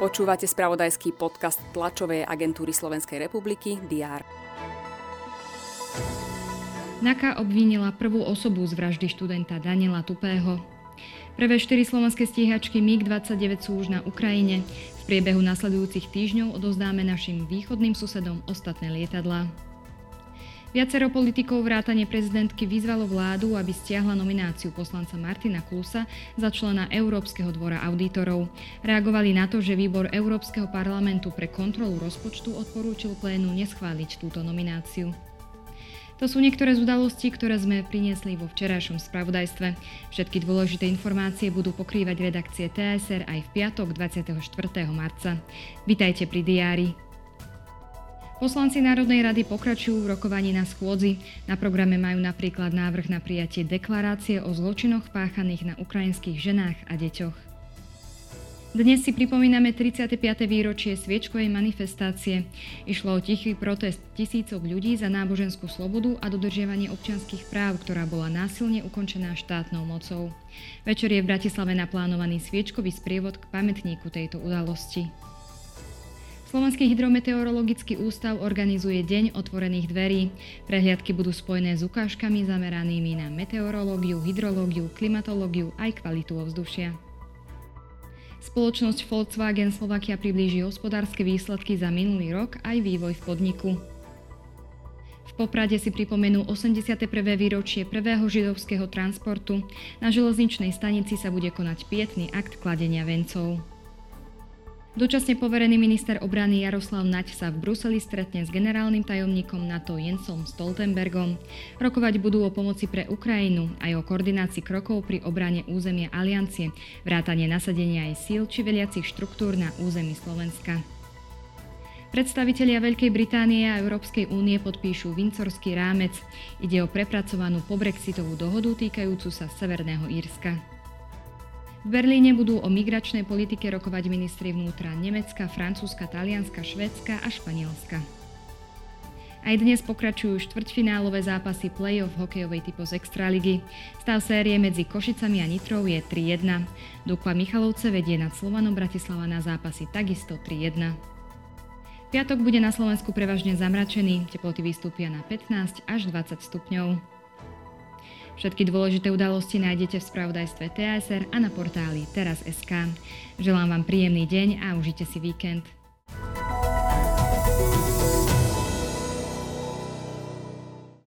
Počúvate spravodajský podcast tlačovej agentúry Slovenskej republiky DR. NAKA obvinila prvú osobu z vraždy študenta Daniela Tupého. Prvé štyri slovenské stíhačky MiG-29 sú už na Ukrajine. V priebehu nasledujúcich týždňov odozdáme našim východným susedom ostatné lietadlá. Viacero politikov vrátane prezidentky vyzvalo vládu, aby stiahla nomináciu poslanca Martina Klusa za člena Európskeho dvora auditorov. Reagovali na to, že výbor Európskeho parlamentu pre kontrolu rozpočtu odporúčil plénu neschváliť túto nomináciu. To sú niektoré z udalostí, ktoré sme priniesli vo včerajšom spravodajstve. Všetky dôležité informácie budú pokrývať redakcie TSR aj v piatok 24. marca. Vitajte pri diári. Poslanci Národnej rady pokračujú v rokovaní na schôdzi. Na programe majú napríklad návrh na prijatie deklarácie o zločinoch páchaných na ukrajinských ženách a deťoch. Dnes si pripomíname 35. výročie sviečkovej manifestácie. Išlo o tichý protest tisícov ľudí za náboženskú slobodu a dodržiavanie občianských práv, ktorá bola násilne ukončená štátnou mocou. Večer je v Bratislave naplánovaný sviečkový sprievod k pamätníku tejto udalosti. Slovenský hydrometeorologický ústav organizuje Deň otvorených dverí. Prehliadky budú spojené s ukážkami zameranými na meteorológiu, hydrológiu, klimatológiu aj kvalitu ovzdušia. Spoločnosť Volkswagen Slovakia priblíži hospodárske výsledky za minulý rok aj vývoj v podniku. V Poprade si pripomenú 81. výročie prvého židovského transportu. Na železničnej stanici sa bude konať pietný akt kladenia vencov. Dočasne poverený minister obrany Jaroslav Naď sa v Bruseli stretne s generálnym tajomníkom NATO Jensom Stoltenbergom. Rokovať budú o pomoci pre Ukrajinu aj o koordinácii krokov pri obrane územia aliancie, vrátanie nasadenia aj síl či veliacich štruktúr na území Slovenska. Predstavitelia Veľkej Británie a Európskej únie podpíšu Vincorský rámec. Ide o prepracovanú pobrexitovú dohodu týkajúcu sa Severného Írska. V Berlíne budú o migračnej politike rokovať ministri vnútra Nemecka, Francúzska, Talianska, Švédska a Španielska. Aj dnes pokračujú štvrťfinálové zápasy play-off hokejovej typu z Extraligy. Stav série medzi Košicami a Nitrou je 3-1. Dukla Michalovce vedie nad Slovanom Bratislava na zápasy takisto 3-1. Piatok bude na Slovensku prevažne zamračený, teploty vystúpia na 15 až 20 stupňov. Všetky dôležité udalosti nájdete v spravodajstve TSR a na portáli teraz.sk. Želám vám príjemný deň a užite si víkend.